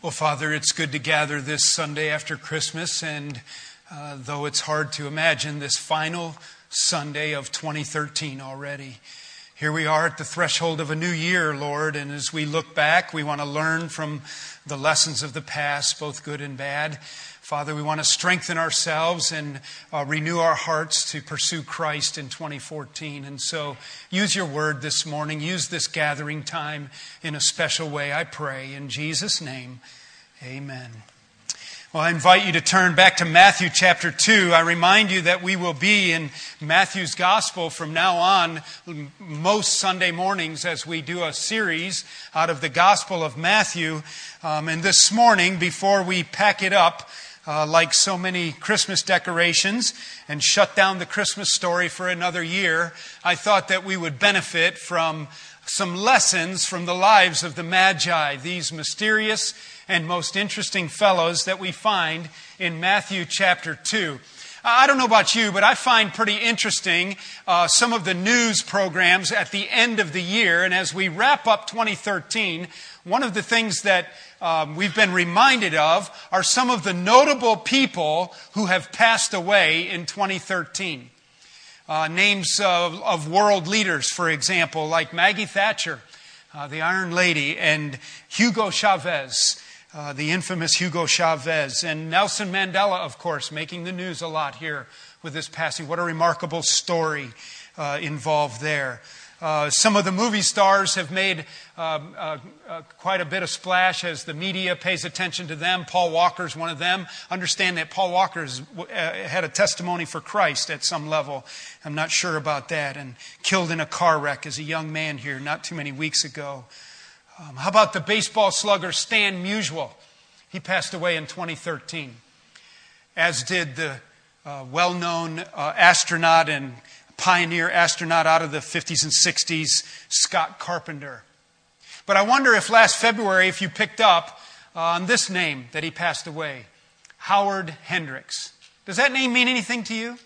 Well, Father, it's good to gather this Sunday after Christmas, and uh, though it's hard to imagine this final Sunday of 2013 already. Here we are at the threshold of a new year, Lord, and as we look back, we want to learn from the lessons of the past, both good and bad. Father, we want to strengthen ourselves and uh, renew our hearts to pursue Christ in 2014. And so use your word this morning. Use this gathering time in a special way, I pray. In Jesus' name, amen. Well, I invite you to turn back to Matthew chapter 2. I remind you that we will be in Matthew's gospel from now on, most Sunday mornings, as we do a series out of the gospel of Matthew. Um, and this morning, before we pack it up, uh, like so many Christmas decorations and shut down the Christmas story for another year, I thought that we would benefit from some lessons from the lives of the Magi, these mysterious and most interesting fellows that we find in Matthew chapter 2. I don't know about you, but I find pretty interesting uh, some of the news programs at the end of the year. And as we wrap up 2013, one of the things that um, we've been reminded of are some of the notable people who have passed away in 2013. Uh, names of, of, world leaders, for example, like Maggie Thatcher, uh, the Iron Lady, and Hugo Chavez, uh, the infamous Hugo Chavez, and Nelson Mandela, of course, making the news a lot here with this passing. What a remarkable story uh, involved there. Uh, some of the movie stars have made um, uh, uh, quite a bit of splash as the media pays attention to them. Paul Walker's one of them. Understand that Paul Walker uh, had a testimony for Christ at some level. I'm not sure about that. And killed in a car wreck as a young man here not too many weeks ago. Um, how about the baseball slugger Stan Musial? He passed away in 2013, as did the uh, well known astronaut and pioneer astronaut out of the 50s and 60s, Scott Carpenter. But I wonder if last February, if you picked up uh, on this name that he passed away, Howard Hendricks. Does that name mean anything to you?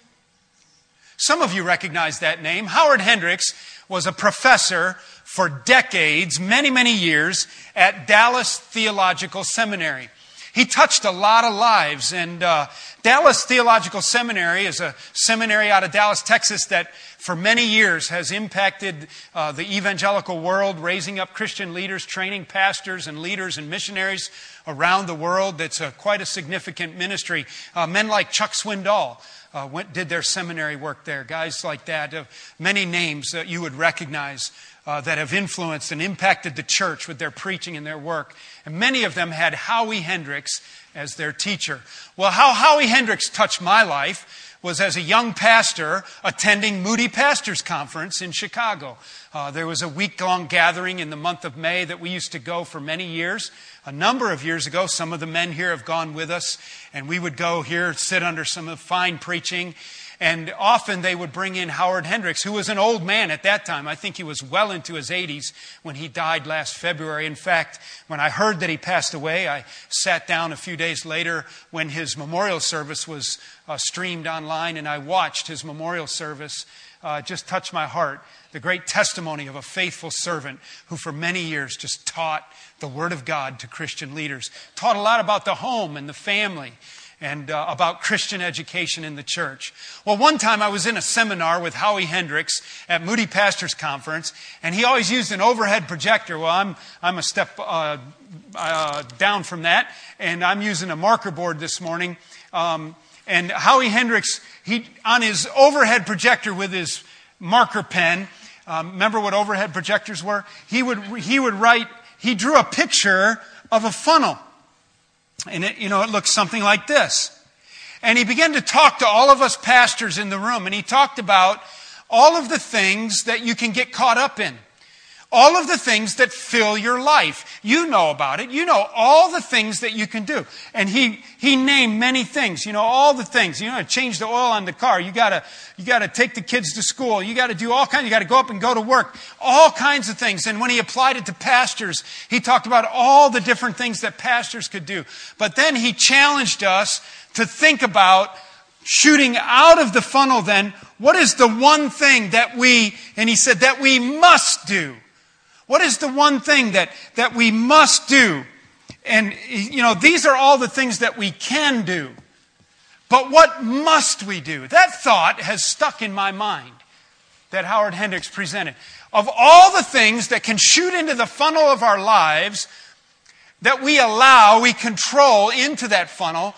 Some of you recognize that name. Howard Hendricks was a professor for decades, many, many years, at Dallas Theological Seminary. He touched a lot of lives, and uh, Dallas Theological Seminary is a seminary out of Dallas, Texas, that for many years has impacted uh, the evangelical world, raising up Christian leaders, training pastors and leaders and missionaries around the world. That's a, quite a significant ministry. Uh, men like Chuck Swindoll. Uh, went, did their seminary work there. Guys like that, uh, many names that you would recognize uh, that have influenced and impacted the church with their preaching and their work. And many of them had Howie Hendricks as their teacher. Well, how Howie Hendricks touched my life was as a young pastor attending Moody Pastors Conference in Chicago. Uh, there was a week long gathering in the month of May that we used to go for many years. A number of years ago, some of the men here have gone with us, and we would go here, sit under some fine preaching, and often they would bring in Howard Hendricks, who was an old man at that time. I think he was well into his 80s when he died last February. In fact, when I heard that he passed away, I sat down a few days later when his memorial service was uh, streamed online, and I watched his memorial service. Uh, just touched my heart. The great testimony of a faithful servant who, for many years, just taught the Word of God to Christian leaders, taught a lot about the home and the family and uh, about Christian education in the church. Well, one time I was in a seminar with Howie Hendricks at Moody Pastors Conference, and he always used an overhead projector. Well, I'm, I'm a step uh, uh, down from that, and I'm using a marker board this morning. Um, and Howie Hendricks, he, on his overhead projector with his marker pen, um, remember what overhead projectors were? He would, he would write, he drew a picture of a funnel. And it, you know, it looks something like this. And he began to talk to all of us pastors in the room, and he talked about all of the things that you can get caught up in. All of the things that fill your life. You know about it. You know all the things that you can do. And he, he named many things. You know, all the things. You know, change the oil on the car. You gotta, you gotta take the kids to school. You gotta do all kinds. You gotta go up and go to work. All kinds of things. And when he applied it to pastors, he talked about all the different things that pastors could do. But then he challenged us to think about shooting out of the funnel then, what is the one thing that we, and he said, that we must do? What is the one thing that, that we must do And, you know, these are all the things that we can do. But what must we do? That thought has stuck in my mind that Howard Hendricks presented. Of all the things that can shoot into the funnel of our lives, that we allow, we control into that funnel,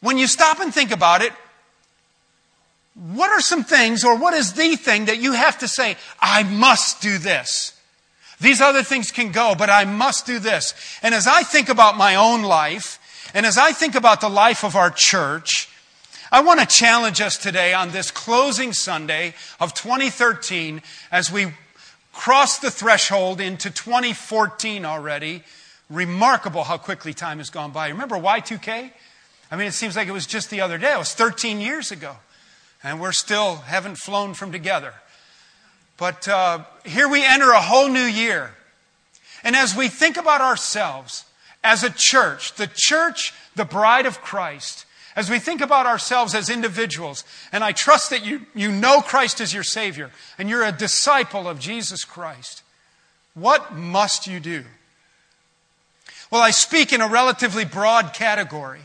when you stop and think about it, what are some things, or what is the thing that you have to say, I must do this? These other things can go, but I must do this. And as I think about my own life, and as I think about the life of our church, I want to challenge us today on this closing Sunday of 2013 as we cross the threshold into 2014 already. Remarkable how quickly time has gone by. Remember Y2K? I mean, it seems like it was just the other day. It was 13 years ago. And we're still haven't flown from together. But uh, here we enter a whole new year. And as we think about ourselves as a church, the church, the bride of Christ, as we think about ourselves as individuals, and I trust that you, you know Christ as your Savior and you're a disciple of Jesus Christ, what must you do? Well, I speak in a relatively broad category.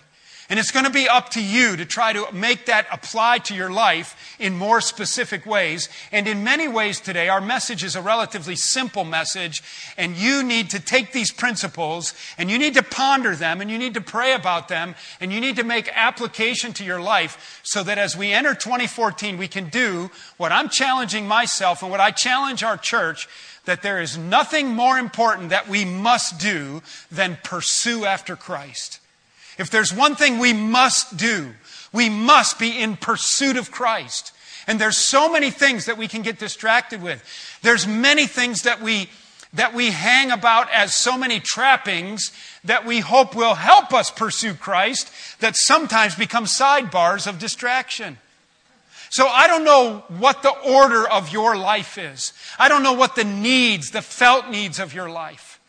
And it's going to be up to you to try to make that apply to your life in more specific ways. And in many ways today, our message is a relatively simple message. And you need to take these principles and you need to ponder them and you need to pray about them and you need to make application to your life so that as we enter 2014, we can do what I'm challenging myself and what I challenge our church that there is nothing more important that we must do than pursue after Christ. If there's one thing we must do, we must be in pursuit of Christ. And there's so many things that we can get distracted with. There's many things that we that we hang about as so many trappings that we hope will help us pursue Christ that sometimes become sidebars of distraction. So I don't know what the order of your life is. I don't know what the needs, the felt needs of your life.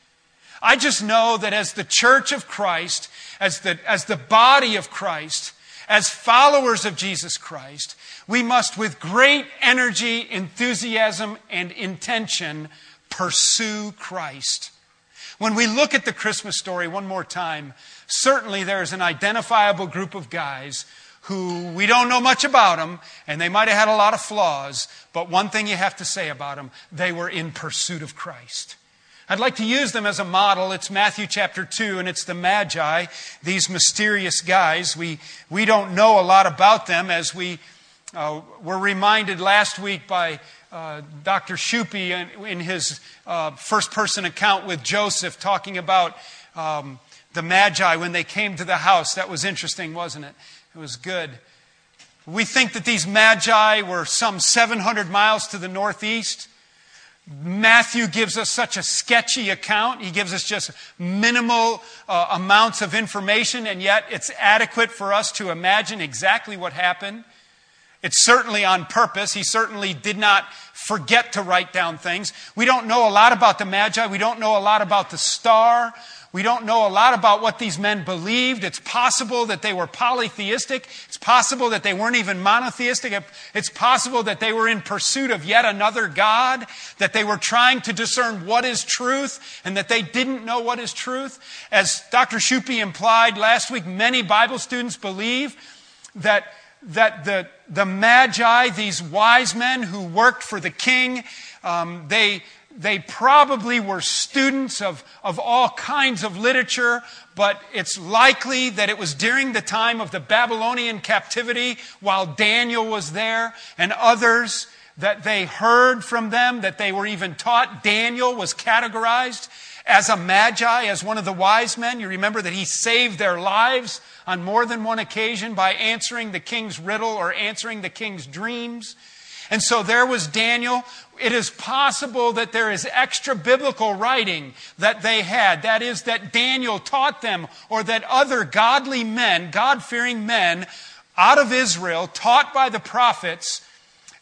I just know that as the church of Christ, as the, as the body of Christ, as followers of Jesus Christ, we must, with great energy, enthusiasm, and intention, pursue Christ. When we look at the Christmas story one more time, certainly there is an identifiable group of guys who we don't know much about them, and they might have had a lot of flaws, but one thing you have to say about them, they were in pursuit of Christ. I'd like to use them as a model. It's Matthew chapter 2, and it's the Magi, these mysterious guys. We, we don't know a lot about them as we uh, were reminded last week by uh, Dr. Shupi in, in his uh, first person account with Joseph, talking about um, the Magi when they came to the house. That was interesting, wasn't it? It was good. We think that these Magi were some 700 miles to the northeast. Matthew gives us such a sketchy account. He gives us just minimal uh, amounts of information, and yet it's adequate for us to imagine exactly what happened. It's certainly on purpose. He certainly did not forget to write down things. We don't know a lot about the Magi. We don't know a lot about the star. We don't know a lot about what these men believed. It's possible that they were polytheistic. It's possible that they weren't even monotheistic. It's possible that they were in pursuit of yet another God, that they were trying to discern what is truth and that they didn't know what is truth. As Dr. Shupi implied last week, many Bible students believe that, that the, the Magi, these wise men who worked for the king, um, they, they probably were students of, of all kinds of literature, but it's likely that it was during the time of the Babylonian captivity while Daniel was there and others that they heard from them, that they were even taught. Daniel was categorized as a magi, as one of the wise men. You remember that he saved their lives on more than one occasion by answering the king's riddle or answering the king's dreams. And so there was Daniel it is possible that there is extra biblical writing that they had. That is, that Daniel taught them, or that other godly men, God fearing men out of Israel, taught by the prophets,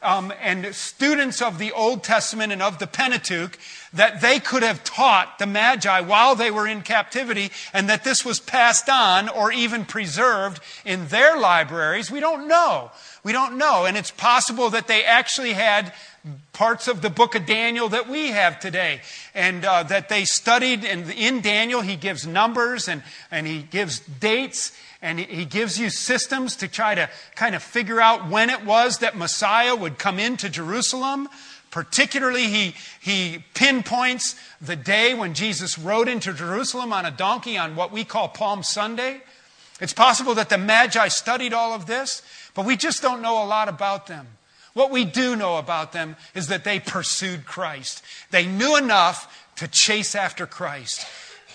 um, and students of the Old Testament and of the Pentateuch, that they could have taught the Magi while they were in captivity and that this was passed on or even preserved in their libraries. We don't know. We don't know. And it's possible that they actually had parts of the book of Daniel that we have today. And uh, that they studied. And in Daniel, he gives numbers and, and he gives dates and he gives you systems to try to kind of figure out when it was that Messiah would come into Jerusalem. Particularly, he, he pinpoints the day when Jesus rode into Jerusalem on a donkey on what we call Palm Sunday. It's possible that the Magi studied all of this, but we just don't know a lot about them. What we do know about them is that they pursued Christ. They knew enough to chase after Christ.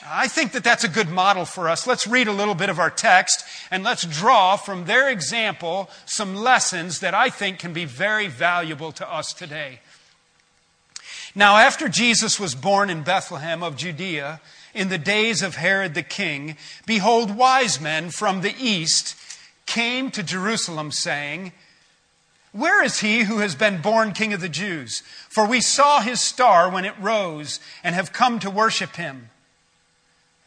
I think that that's a good model for us. Let's read a little bit of our text and let's draw from their example some lessons that I think can be very valuable to us today. Now, after Jesus was born in Bethlehem of Judea, in the days of Herod the king, behold, wise men from the east came to Jerusalem, saying, Where is he who has been born king of the Jews? For we saw his star when it rose and have come to worship him.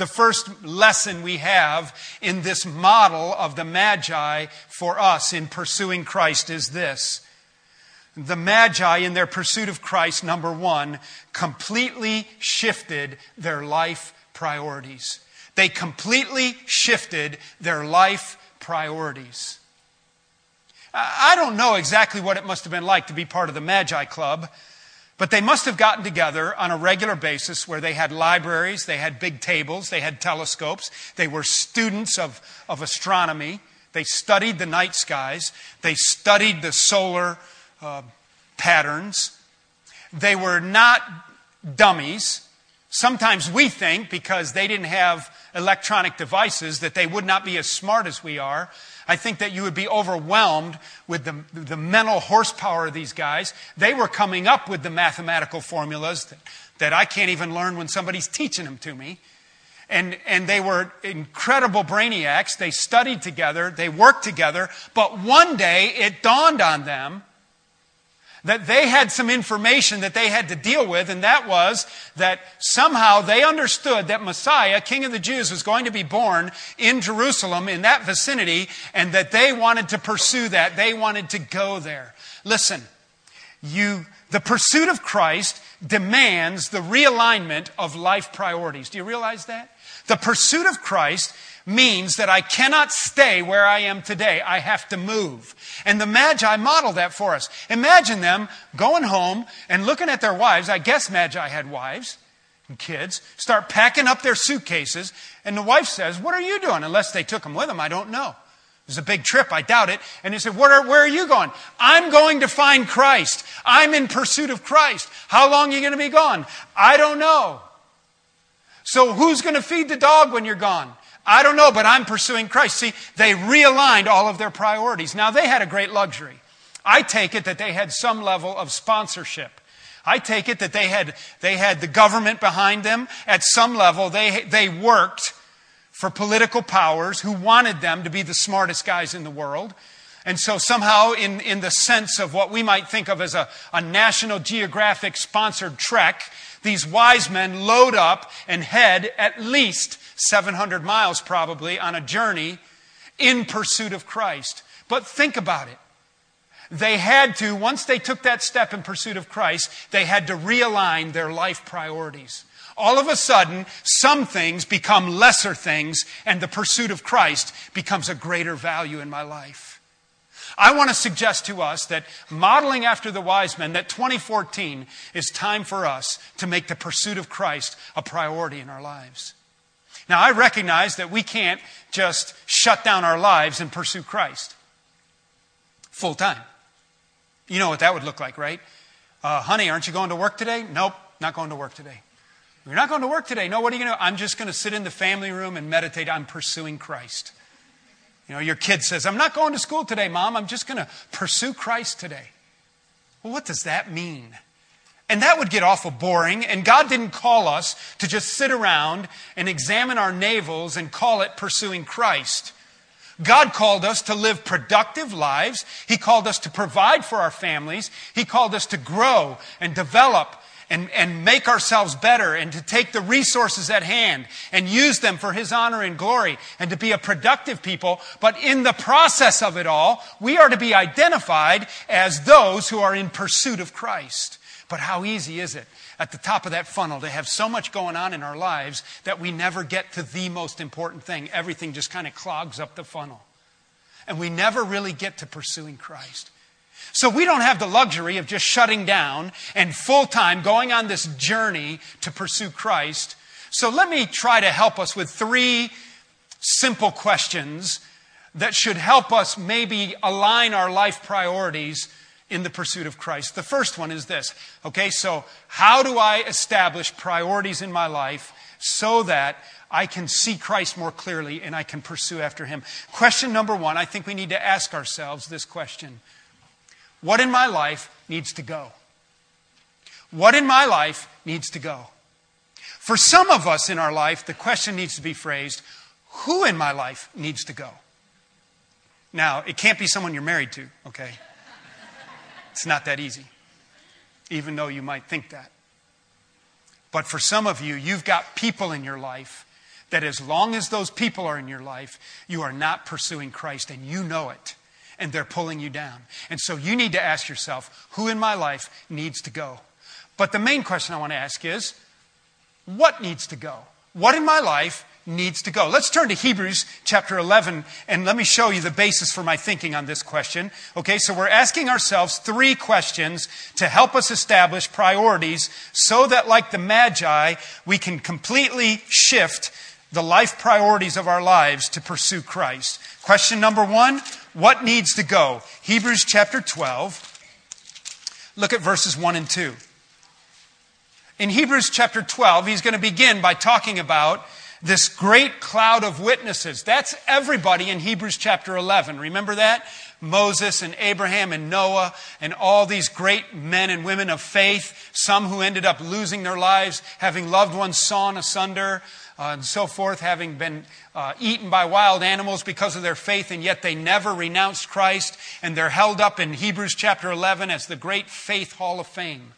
The first lesson we have in this model of the Magi for us in pursuing Christ is this. The Magi, in their pursuit of Christ, number one, completely shifted their life priorities. They completely shifted their life priorities. I don't know exactly what it must have been like to be part of the Magi Club. But they must have gotten together on a regular basis where they had libraries, they had big tables, they had telescopes, they were students of, of astronomy, they studied the night skies, they studied the solar uh, patterns. They were not dummies. Sometimes we think because they didn't have electronic devices that they would not be as smart as we are. I think that you would be overwhelmed with the, the mental horsepower of these guys. They were coming up with the mathematical formulas that, that I can't even learn when somebody's teaching them to me. And, and they were incredible brainiacs. They studied together, they worked together, but one day it dawned on them that they had some information that they had to deal with, and that was that somehow they understood that Messiah, King of the Jews, was going to be born in Jerusalem, in that vicinity, and that they wanted to pursue that. They wanted to go there. Listen, you, the pursuit of Christ demands the realignment of life priorities. Do you realize that? The pursuit of Christ means that I cannot stay where I am today. I have to move. And the Magi model that for us. Imagine them going home and looking at their wives. I guess Magi had wives and kids. Start packing up their suitcases. And the wife says, What are you doing? Unless they took them with them, I don't know. It was a big trip. I doubt it. And he said, are, Where are you going? I'm going to find Christ. I'm in pursuit of Christ. How long are you going to be gone? I don't know. So who's going to feed the dog when you're gone? I don't know, but I'm pursuing Christ. See, they realigned all of their priorities. Now, they had a great luxury. I take it that they had some level of sponsorship. I take it that they had, they had the government behind them. At some level, they, they worked for political powers who wanted them to be the smartest guys in the world. And so, somehow, in, in the sense of what we might think of as a, a National Geographic sponsored trek, these wise men load up and head at least 700 miles probably on a journey in pursuit of Christ. But think about it. They had to, once they took that step in pursuit of Christ, they had to realign their life priorities. All of a sudden, some things become lesser things, and the pursuit of Christ becomes a greater value in my life. I want to suggest to us that modeling after the wise men, that 2014 is time for us to make the pursuit of Christ a priority in our lives. Now, I recognize that we can't just shut down our lives and pursue Christ full time. You know what that would look like, right? Uh, honey, aren't you going to work today? Nope, not going to work today. You're not going to work today. No, what are you going to do? I'm just going to sit in the family room and meditate. I'm pursuing Christ. You know, your kid says, I'm not going to school today, mom. I'm just going to pursue Christ today. Well, what does that mean? And that would get awful boring. And God didn't call us to just sit around and examine our navels and call it pursuing Christ. God called us to live productive lives. He called us to provide for our families. He called us to grow and develop and, and make ourselves better and to take the resources at hand and use them for His honor and glory and to be a productive people. But in the process of it all, we are to be identified as those who are in pursuit of Christ. But how easy is it at the top of that funnel to have so much going on in our lives that we never get to the most important thing? Everything just kind of clogs up the funnel. And we never really get to pursuing Christ. So we don't have the luxury of just shutting down and full time going on this journey to pursue Christ. So let me try to help us with three simple questions that should help us maybe align our life priorities in the pursuit of Christ. The first one is this. Okay, so how do I establish priorities in my life so that I can see Christ more clearly and I can pursue after him? Question number one, I think we need to ask ourselves this question what in my life needs to go? What in my life needs to go? For some of us in our life, the question needs to be phrased who in my life needs to go? Now, it can't be someone you're married to, okay? It's not that easy, even though you might think that. But for some of you, you've got people in your life that as long as those people are in your life, you are not pursuing Christ and you know it and they're pulling you down. And so you need to ask yourself, who in my life needs to go? But the main question I want to ask is, what needs to go? What in my life needs to go? Let's turn to Hebrews chapter 11 and let me show you the basis for my thinking on this question. Okay, so we're asking ourselves three questions to help us establish priorities so that, like the Magi, we can completely shift the life priorities of our lives to pursue Christ. Question number one what needs to go? Hebrews chapter 12. Look at verses 1 and 2. In Hebrews chapter 12, he's going to begin by talking about this great cloud of witnesses. That's everybody in Hebrews chapter 11. Remember that? Moses and Abraham and Noah and all these great men and women of faith, some who ended up losing their lives, having loved ones sawn asunder, uh, and so forth, having been uh, eaten by wild animals because of their faith, and yet they never renounced Christ, and they're held up in Hebrews chapter 11 as the great faith hall of fame.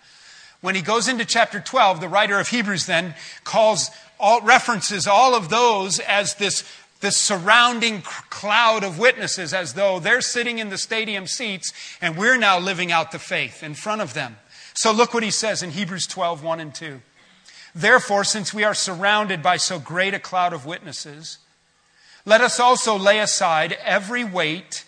When he goes into chapter 12, the writer of Hebrews then calls all, references all of those as this, this surrounding cloud of witnesses, as though they're sitting in the stadium seats, and we're now living out the faith in front of them. So look what he says in Hebrews 12, 1 and 2. Therefore, since we are surrounded by so great a cloud of witnesses, let us also lay aside every weight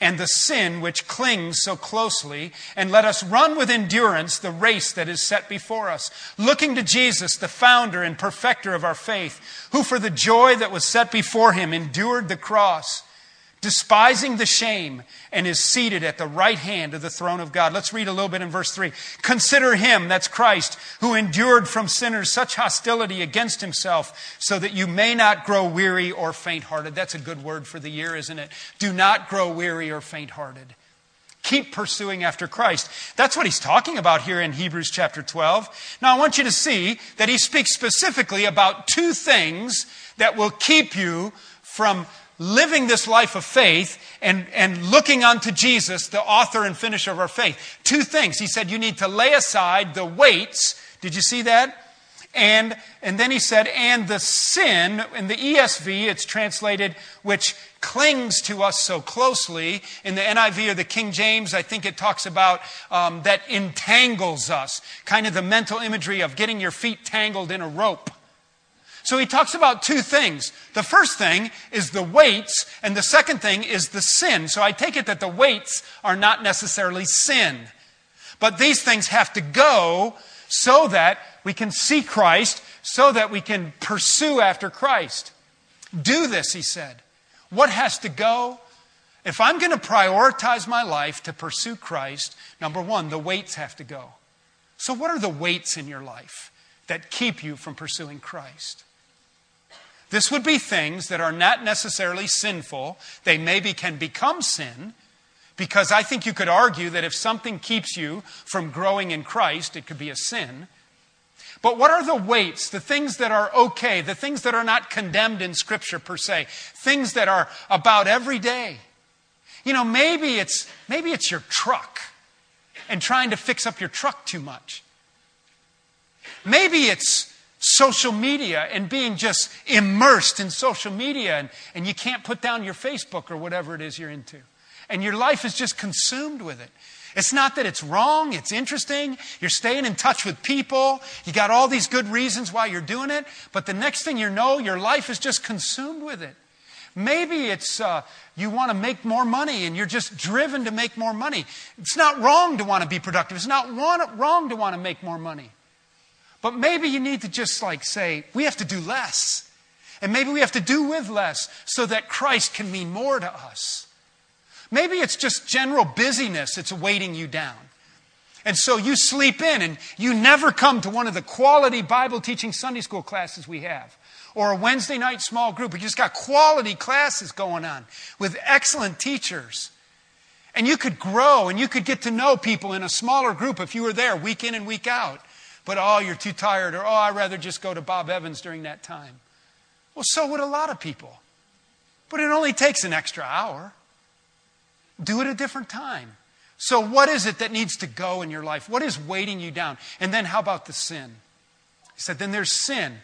and the sin which clings so closely, and let us run with endurance the race that is set before us, looking to Jesus, the founder and perfecter of our faith, who for the joy that was set before him endured the cross despising the shame, and is seated at the right hand of the throne of God. Let's read a little bit in verse 3. Consider him, that's Christ, who endured from sinners such hostility against himself, so that you may not grow weary or faint hearted. That's a good word for the year, isn't it? Do not grow weary or faint hearted. Keep pursuing after Christ. That's what he's talking about here in Hebrews chapter 12. Now, I want you to see that he speaks specifically about two things that will keep you from living this life of faith and, and looking unto Jesus, the author and finisher of our faith. Two things. He said, You need to lay aside the weights. Did you see that? And, and then he said, and the sin, in the ESV, it's translated, which clings to us so closely. In the NIV or the King James, I think it talks about um, that entangles us. Kind of the mental imagery of getting your feet tangled in a rope. So he talks about two things. The first thing is the weights, and the second thing is the sin. So I take it that the weights are not necessarily sin. But these things have to go so that we can see Christ, so that we can pursue after Christ. Do this, he said. What has to go? If I'm going to prioritize my life to pursue Christ, number one, the weights have to go. So, what are the weights in your life? that keep you from pursuing Christ. This would be things that are not necessarily sinful. They maybe can become sin, because I think you could argue that if something keeps you from growing in Christ, it could be a sin. But what are the weights, the things that are okay, the things that are not condemned in Scripture per se, things that are about every day? You know, maybe it's, maybe it's your truck and trying to fix up your truck too much. Maybe it's social media and being just immersed in social media and, and you can't put down your Facebook or whatever it is you're into. And your life is just consumed with it. It's not that it's wrong, it's interesting. You're staying in touch with people. You got all these good reasons why you're doing it. But the next thing you know, your life is just consumed with it. Maybe it's uh, you want to make more money and you're just driven to make more money. It's not wrong to want to be productive. It's not wrong to want to make more money. But maybe you need to just like say, we have to do less. And maybe we have to do with less so that Christ can mean more to us. Maybe it's just general busyness that's weighting you down. And so you sleep in and you never come to one of the quality Bible teaching Sunday school classes we have or a Wednesday night small group. You just got quality classes going on with excellent teachers. And you could grow and you could get to know people in a smaller group if you were there week in and week out. But oh, you're too tired, or oh, I'd rather just go to Bob Evans during that time. Well, so would a lot of people. But it only takes an extra hour. Do it a different time. So, what is it that needs to go in your life? What is weighting you down? And then, how about the sin? He said, then there's sin.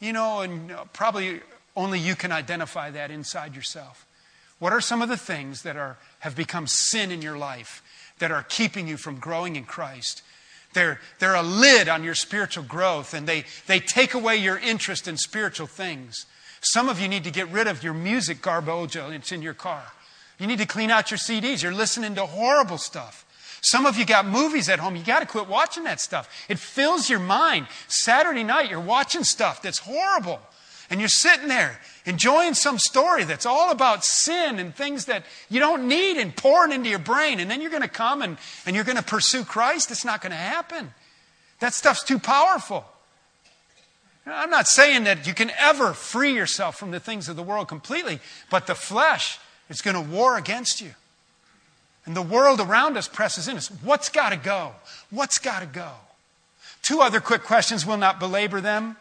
You know, and uh, probably only you can identify that inside yourself. What are some of the things that are, have become sin in your life that are keeping you from growing in Christ? They're, they're a lid on your spiritual growth and they, they take away your interest in spiritual things. Some of you need to get rid of your music garbage that's in your car. You need to clean out your CDs. You're listening to horrible stuff. Some of you got movies at home. You got to quit watching that stuff. It fills your mind. Saturday night, you're watching stuff that's horrible. And you're sitting there enjoying some story that's all about sin and things that you don't need and pouring into your brain. And then you're going to come and, and you're going to pursue Christ. It's not going to happen. That stuff's too powerful. I'm not saying that you can ever free yourself from the things of the world completely, but the flesh is going to war against you. And the world around us presses in us. What's got to go? What's got to go? Two other quick questions, we'll not belabor them.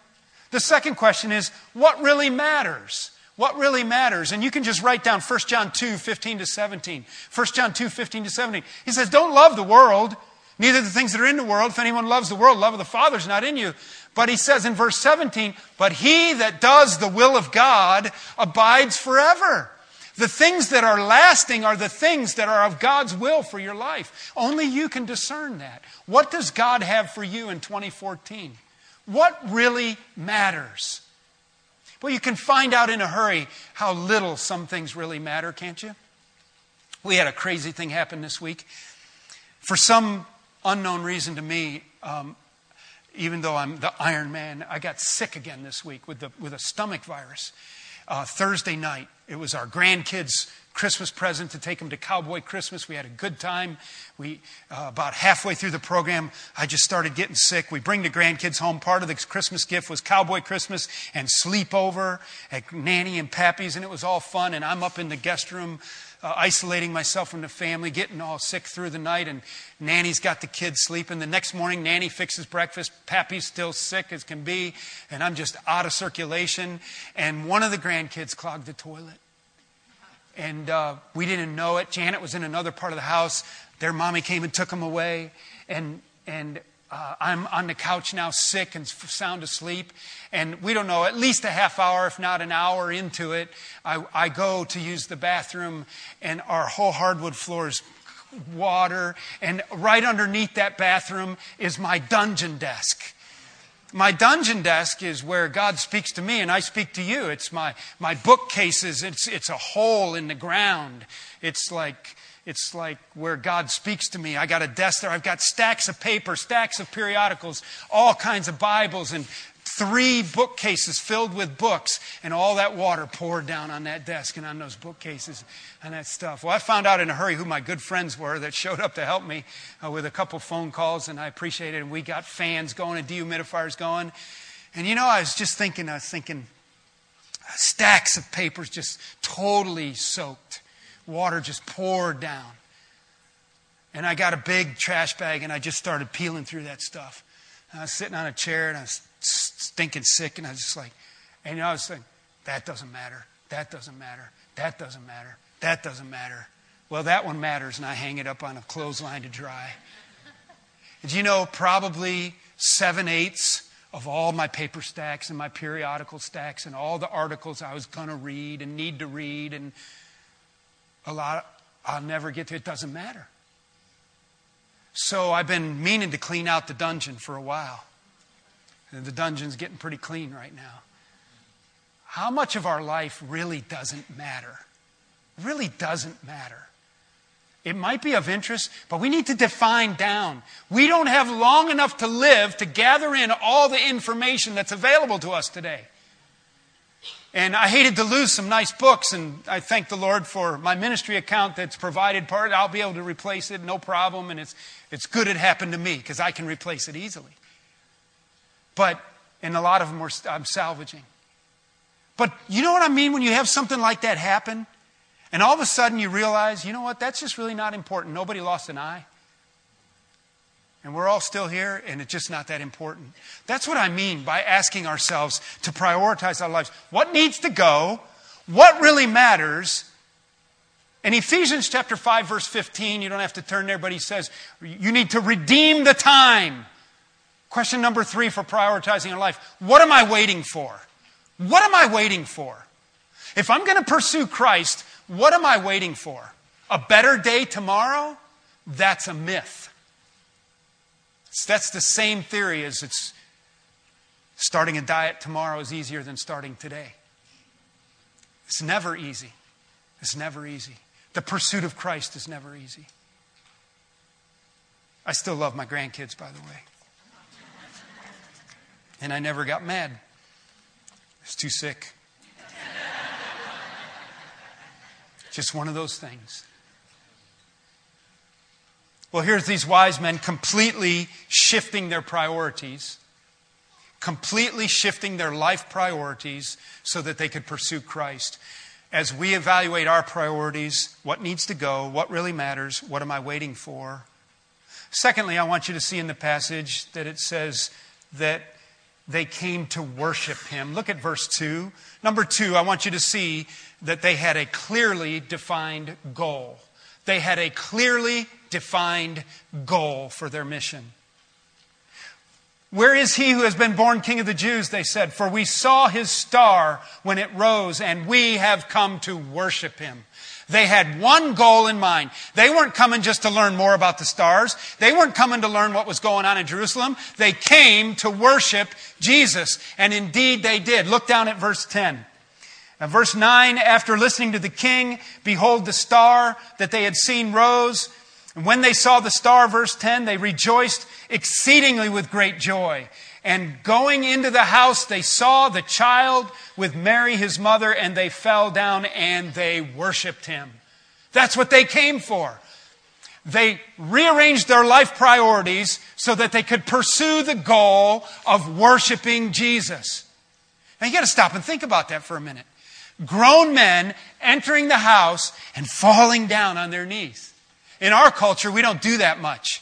The second question is what really matters? What really matters? And you can just write down 1 John 2, 15 to 17. 1 John 2, 15 to 17. He says, Don't love the world, neither the things that are in the world. If anyone loves the world, love of the Father is not in you. But he says in verse 17, But he that does the will of God abides forever. The things that are lasting are the things that are of God's will for your life. Only you can discern that. What does God have for you in 2014? What really matters? Well, you can find out in a hurry how little some things really matter, can't you? We had a crazy thing happen this week. For some unknown reason to me, um, even though I'm the Iron Man, I got sick again this week with, the, with a stomach virus uh, Thursday night. It was our grandkids' Christmas present to take him to Cowboy Christmas. We had a good time. We uh, about halfway through the program, I just started getting sick. We bring the grandkids home. Part of the Christmas gift was Cowboy Christmas and sleepover at Nanny and Pappy's, and it was all fun. And I'm up in the guest room uh, isolating myself from the family, getting all sick through the night, and Nanny's got the kids sleeping. The next morning, Nanny fixes breakfast. Pappy's still sick as can be, and I'm just out of circulation. And one of the grandkids clogged the toilet. And uh, we didn't know it. Janet was in another part of the house. Their mommy came and took them away. And, and uh, I'm on the couch now, sick and sound asleep. And we don't know, at least a half hour, if not an hour into it, I, I go to use the bathroom, and our whole hardwood floor is water. And right underneath that bathroom is my dungeon desk. My dungeon desk is where God speaks to me and I speak to you. It's my, my bookcases. It's, it's a hole in the ground. It's like it's like where God speaks to me. I got a desk there. I've got stacks of paper, stacks of periodicals, all kinds of Bibles and three bookcases filled with books, and all that water poured down on that desk and on those bookcases and that stuff. Well, I found out in a hurry who my good friends were that showed up to help me uh, with a couple phone calls, and I appreciated it. And we got fans going and dehumidifiers going. And you know, I was just thinking, I was thinking, stacks of papers just totally soaked. Water just poured down. And I got a big trash bag and I just started peeling through that stuff. And I was sitting on a chair and I was stinking sick and I was just like, and I was saying, that doesn't matter. That doesn't matter. That doesn't matter. That doesn't matter. Well, that one matters, and I hang it up on a clothesline to dry. And you know, probably seven eighths of all my paper stacks and my periodical stacks and all the articles I was going to read and need to read and a lot I'll never get to. It doesn't matter. So I've been meaning to clean out the dungeon for a while. And the dungeon's getting pretty clean right now. How much of our life really doesn't matter? Really doesn't matter. It might be of interest, but we need to define down. We don't have long enough to live to gather in all the information that's available to us today. And I hated to lose some nice books, and I thank the Lord for my ministry account that's provided part. I'll be able to replace it, no problem, and it's, it's good it happened to me because I can replace it easily. But, and a lot of them are, I'm salvaging. But you know what I mean when you have something like that happen? And all of a sudden you realize, you know what, that's just really not important. Nobody lost an eye. And we're all still here, and it's just not that important. That's what I mean by asking ourselves to prioritize our lives. What needs to go? What really matters? In Ephesians chapter 5, verse 15, you don't have to turn there, but he says, you need to redeem the time. Question number three for prioritizing your life. What am I waiting for? What am I waiting for? If I'm going to pursue Christ, what am I waiting for? A better day tomorrow? That's a myth. That's the same theory as it's starting a diet tomorrow is easier than starting today. It's never easy. It's never easy. The pursuit of Christ is never easy. I still love my grandkids, by the way. And I never got mad. I was too sick. Just one of those things. Well, here's these wise men completely shifting their priorities, completely shifting their life priorities so that they could pursue Christ. As we evaluate our priorities, what needs to go, what really matters, what am I waiting for? Secondly, I want you to see in the passage that it says that they came to worship him. Look at verse 2. Number 2, I want you to see that they had a clearly defined goal. They had a clearly defined goal for their mission. Where is he who has been born King of the Jews? They said, For we saw his star when it rose, and we have come to worship him. They had one goal in mind. They weren't coming just to learn more about the stars. They weren't coming to learn what was going on in Jerusalem. They came to worship Jesus. And indeed they did. Look down at verse 10. Now, verse 9, after listening to the king, behold, the star that they had seen rose. And when they saw the star, verse 10, they rejoiced exceedingly with great joy. And going into the house, they saw the child with Mary, his mother, and they fell down and they worshiped him. That's what they came for. They rearranged their life priorities so that they could pursue the goal of worshiping Jesus. Now you got to stop and think about that for a minute grown men entering the house and falling down on their knees. In our culture, we don't do that much.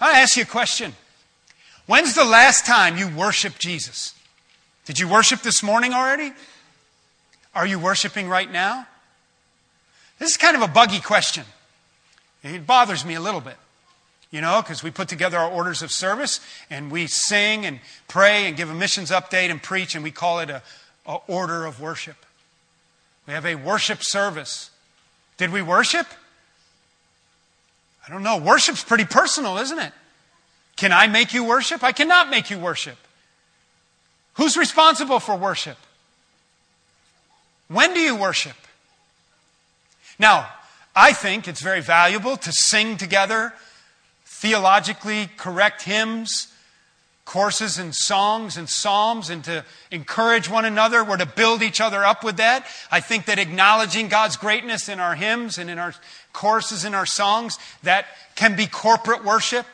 I ask you a question. When's the last time you worshiped Jesus? Did you worship this morning already? Are you worshiping right now? This is kind of a buggy question. It bothers me a little bit, you know, because we put together our orders of service and we sing and pray and give a missions update and preach, and we call it a, order of worship. We have a worship service. Did we worship? I don't know. Worship's pretty personal, isn't it? Can I make you worship? I cannot make you worship. Who's responsible for worship? When do you worship? Now, I think it's very valuable to sing together theologically correct hymns courses and songs and psalms and to encourage one another. We're to build each other up with that. I think that acknowledging God's greatness in our hymns and in our courses and our songs, that can be corporate worship.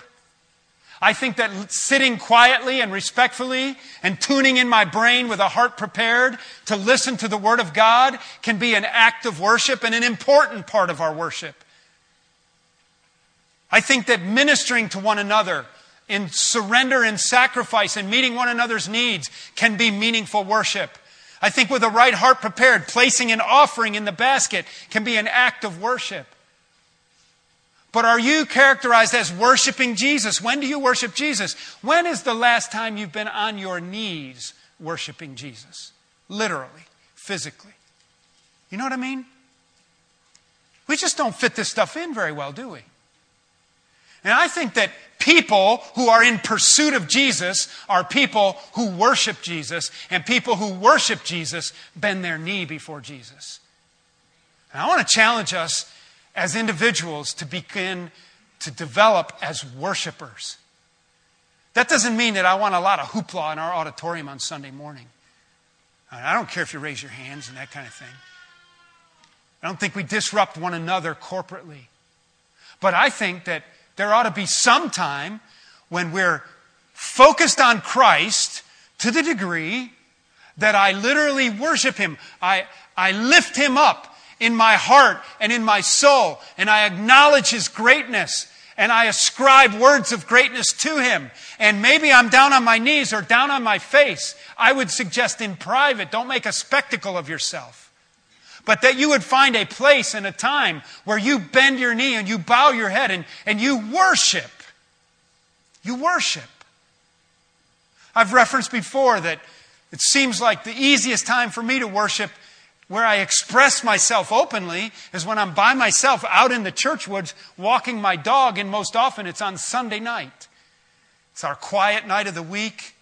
I think that sitting quietly and respectfully and tuning in my brain with a heart prepared to listen to the Word of God can be an act of worship and an important part of our worship. I think that ministering to one another in surrender and sacrifice and meeting one another's needs can be meaningful worship. I think with a right heart prepared, placing an offering in the basket can be an act of worship. But are you characterized as worshiping Jesus? When do you worship Jesus? When is the last time you've been on your knees worshiping Jesus? Literally, physically. You know what I mean? We just don't fit this stuff in very well, do we? And I think that people who are in pursuit of Jesus are people who worship Jesus, and people who worship Jesus bend their knee before Jesus. And I want to challenge us as individuals to begin to develop as worshipers. That doesn't mean that I want a lot of hoopla in our auditorium on Sunday morning. I don't care if you raise your hands and that kind of thing. I don't think we disrupt one another corporately. But I think that there ought to be some time when we're focused on Christ to the degree that I literally worship Him. I, I lift Him up in my heart and in my soul, and I acknowledge His greatness, and I ascribe words of greatness to Him. And maybe I'm down on my knees or down on my face. I would suggest in private, don't make a spectacle of yourself. But that you would find a place and a time where you bend your knee and you bow your head and, and you worship. You worship. I've referenced before that it seems like the easiest time for me to worship where I express myself openly is when I'm by myself out in the church woods walking my dog, and most often it's on Sunday night. It's our quiet night of the week.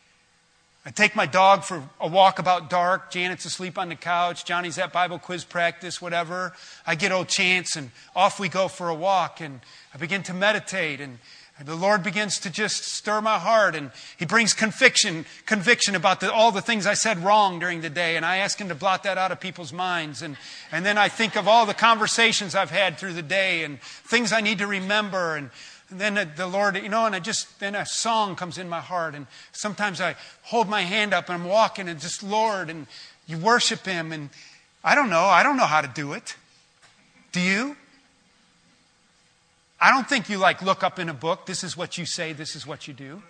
I take my dog for a walk about dark. Janet's asleep on the couch. Johnny's at Bible quiz practice, whatever. I get old chance, and off we go for a walk, and I begin to meditate and and the Lord begins to just stir my heart and He brings conviction, conviction about the, all the things I said wrong during the day. And I ask Him to blot that out of people's minds. And, and then I think of all the conversations I've had through the day and things I need to remember. And, and then the Lord, you know, and I just, then a song comes in my heart. And sometimes I hold my hand up and I'm walking and just, Lord, and you worship Him. And I don't know. I don't know how to do it. Do you? I don't think you like look up in a book, this is what you say, this is what you do.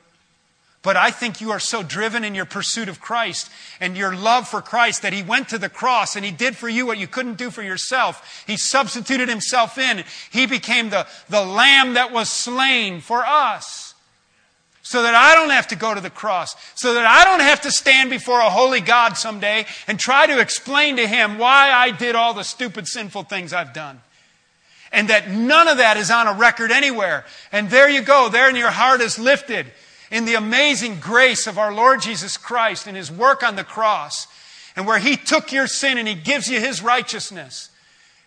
But I think you are so driven in your pursuit of Christ and your love for Christ that He went to the cross and He did for you what you couldn't do for yourself. He substituted Himself in. He became the, the lamb that was slain for us. So that I don't have to go to the cross. So that I don't have to stand before a holy God someday and try to explain to Him why I did all the stupid, sinful things I've done. And that none of that is on a record anywhere. And there you go, there, and your heart is lifted in the amazing grace of our Lord Jesus Christ and His work on the cross, and where He took your sin and He gives you His righteousness.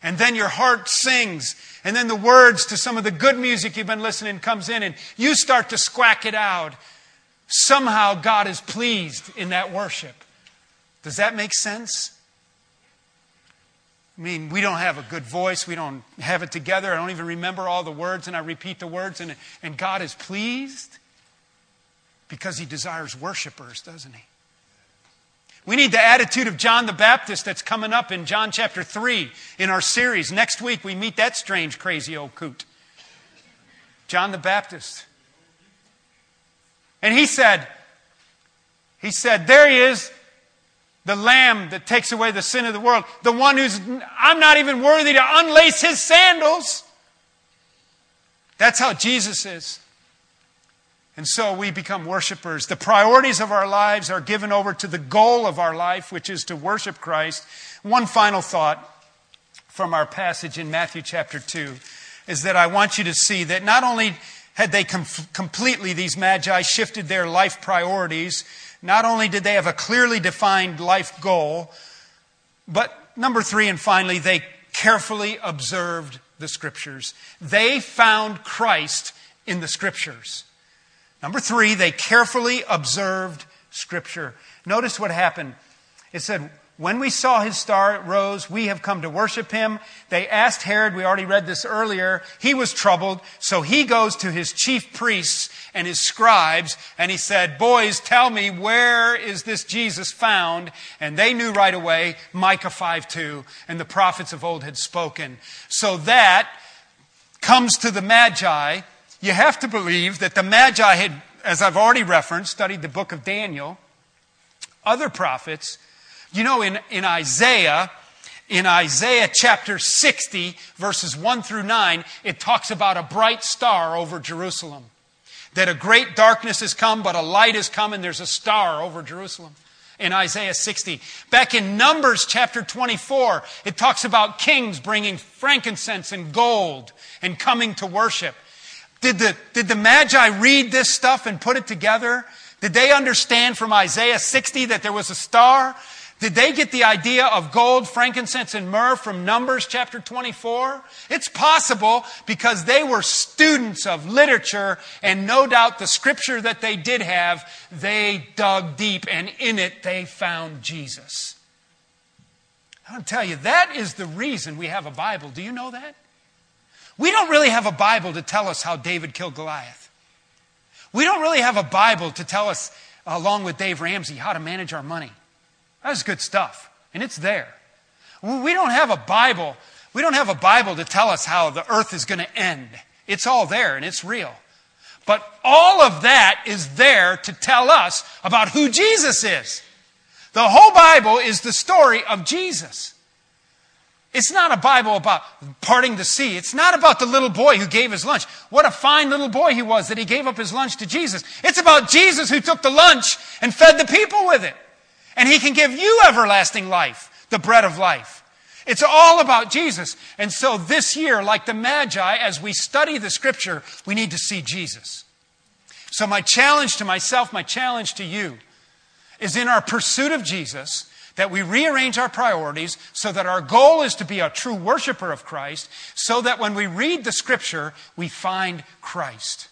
And then your heart sings, and then the words to some of the good music you've been listening comes in, and you start to squack it out. Somehow God is pleased in that worship. Does that make sense? I mean, we don't have a good voice. We don't have it together. I don't even remember all the words, and I repeat the words, and, and God is pleased because He desires worshipers, doesn't He? We need the attitude of John the Baptist that's coming up in John chapter 3 in our series. Next week, we meet that strange, crazy old coot. John the Baptist. And he said, he said, there he is, the lamb that takes away the sin of the world, the one who's, I'm not even worthy to unlace his sandals. That's how Jesus is. And so we become worshipers. The priorities of our lives are given over to the goal of our life, which is to worship Christ. One final thought from our passage in Matthew chapter 2 is that I want you to see that not only had they com- completely, these magi, shifted their life priorities, not only did they have a clearly defined life goal, but number three, and finally, they carefully observed the scriptures. They found Christ in the scriptures. Number three, they carefully observed Scripture. Notice what happened. It said, when we saw his star rose, we have come to worship him. They asked Herod, we already read this earlier, he was troubled, so he goes to his chief priests and his scribes, and he said, Boys, tell me, where is this Jesus found? And they knew right away, Micah 5 2, and the prophets of old had spoken. So that comes to the Magi. You have to believe that the Magi had, as I've already referenced, studied the book of Daniel, other prophets, you know, in, in Isaiah, in Isaiah chapter 60, verses 1 through 9, it talks about a bright star over Jerusalem. That a great darkness has come, but a light has come, and there's a star over Jerusalem. In Isaiah 60. Back in Numbers chapter 24, it talks about kings bringing frankincense and gold and coming to worship. Did the, did the Magi read this stuff and put it together? Did they understand from Isaiah 60 that there was a star? Did they get the idea of gold, frankincense, and myrrh from Numbers chapter 24? It's possible because they were students of literature, and no doubt the scripture that they did have, they dug deep, and in it they found Jesus. I want to tell you, that is the reason we have a Bible. Do you know that? We don't really have a Bible to tell us how David killed Goliath. We don't really have a Bible to tell us, along with Dave Ramsey, how to manage our money. That's good stuff. And it's there. We don't have a Bible. We don't have a Bible to tell us how the earth is going to end. It's all there and it's real. But all of that is there to tell us about who Jesus is. The whole Bible is the story of Jesus. It's not a Bible about parting the sea. It's not about the little boy who gave his lunch. What a fine little boy he was that he gave up his lunch to Jesus. It's about Jesus who took the lunch and fed the people with it. And he can give you everlasting life, the bread of life. It's all about Jesus. And so this year, like the Magi, as we study the scripture, we need to see Jesus. So my challenge to myself, my challenge to you, is in our pursuit of Jesus, that we rearrange our priorities so that our goal is to be a true worshiper of Christ, so that when we read the scripture, we find Christ.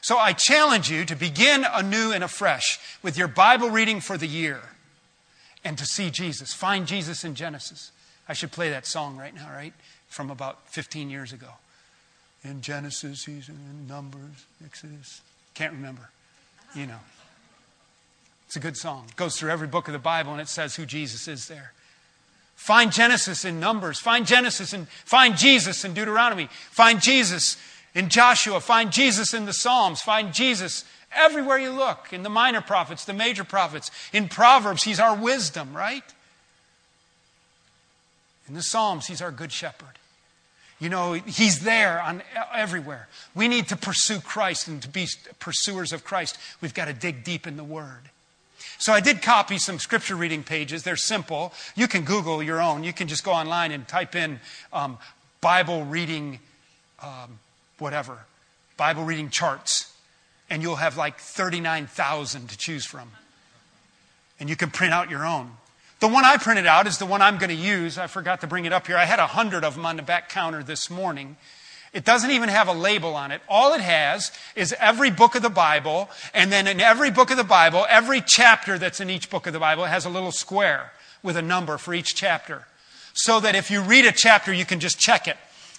So I challenge you to begin anew and afresh with your Bible reading for the year and to see Jesus. Find Jesus in Genesis. I should play that song right now, right? From about 15 years ago. In Genesis, he's in Numbers, Exodus. Can't remember. You know. It's a good song. It goes through every book of the Bible and it says who Jesus is there. Find Genesis in Numbers. Find Genesis and find Jesus in Deuteronomy. Find Jesus in Joshua. Find Jesus in the Psalms. Find Jesus Everywhere you look, in the minor prophets, the major prophets, in Proverbs, he's our wisdom, right? In the Psalms, he's our good shepherd. You know, he's there on everywhere. We need to pursue Christ and to be pursuers of Christ. We've got to dig deep in the Word. So I did copy some scripture reading pages. They're simple. You can Google your own. You can just go online and type in um, Bible reading, um, whatever, Bible reading charts and you'll have like 39,000 to choose from. And you can print out your own. The one I printed out is the one I'm going to use. I forgot to bring it up here. I had a hundred of them on the back counter this morning. It doesn't even have a label on it. All it has is every book of the Bible, and then in every book of the Bible, every chapter that's in each book of the Bible has a little square with a number for each chapter. So that if you read a chapter, you can just check it.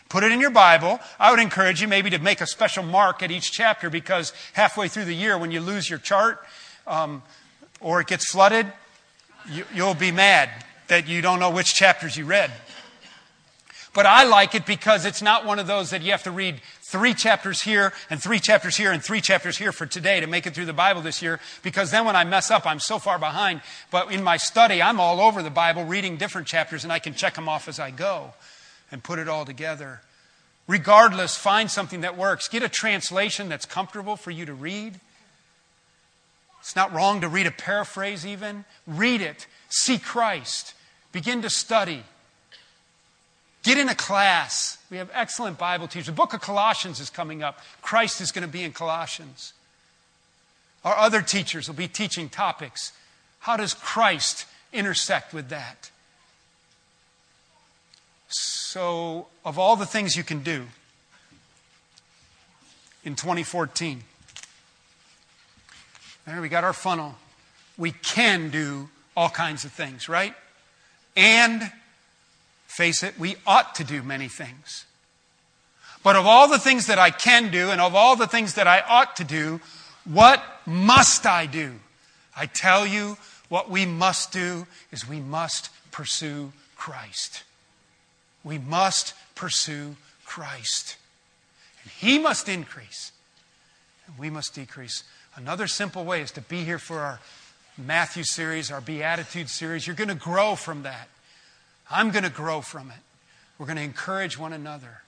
Put it in your Bible. I would encourage you maybe to make a special mark at each chapter because halfway through the year, when you lose your chart um, or it gets flooded, you, you'll be mad that you don't know which chapters you read. But I like it because it's not one of those that you have to read three chapters here and three chapters here and three chapters here for today to make it through the Bible this year because then when I mess up, I'm so far behind. But in my study, I'm all over the Bible reading different chapters and I can check them off as I go and put it all together. Regardless, find something that works. Get a translation that's comfortable for you to read. It's not wrong to read a paraphrase, even. Read it. See Christ. Begin to study. Get in a class. We have excellent Bible teachers. The book of Colossians is coming up. Christ is going to be in Colossians. Our other teachers will be teaching topics. How does Christ intersect with that? So, of all the things you can do in 2014, There we got our funnel. We can do all kinds of things, right? And face it, we ought to do many things. But of all the things that I can do and of all the things that I ought to do, what must I do? I tell you, what we must do is we must pursue Christ. We must pursue Christ. And He must increase, and we must decrease. Another simple way is to be here for our Matthew series, our Beatitude series. You're going to grow from that. I'm going to grow from it. We're going to encourage one another.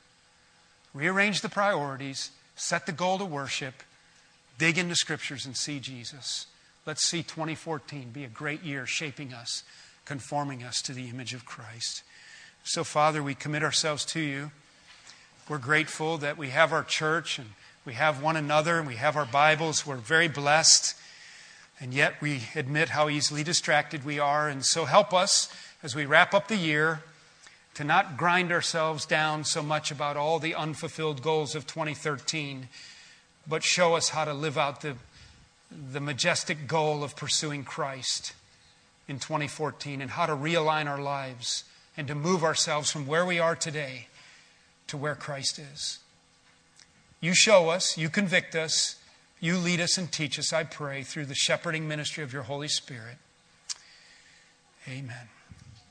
Rearrange the priorities, set the goal to worship, dig into scriptures and see Jesus. Let's see 2014 be a great year shaping us, conforming us to the image of Christ. So, Father, we commit ourselves to you. We're grateful that we have our church and we have one another and we have our Bibles. We're very blessed. And yet we admit how easily distracted we are. And so help us as we wrap up the year to not grind ourselves down so much about all the unfulfilled goals of 2013, but show us how to live out the, the majestic goal of pursuing Christ in 2014 and how to realign our lives and to move ourselves from where we are today to where Christ is. You show us, you convict us, you lead us and teach us, I pray, through the shepherding ministry of your Holy Spirit. Amen.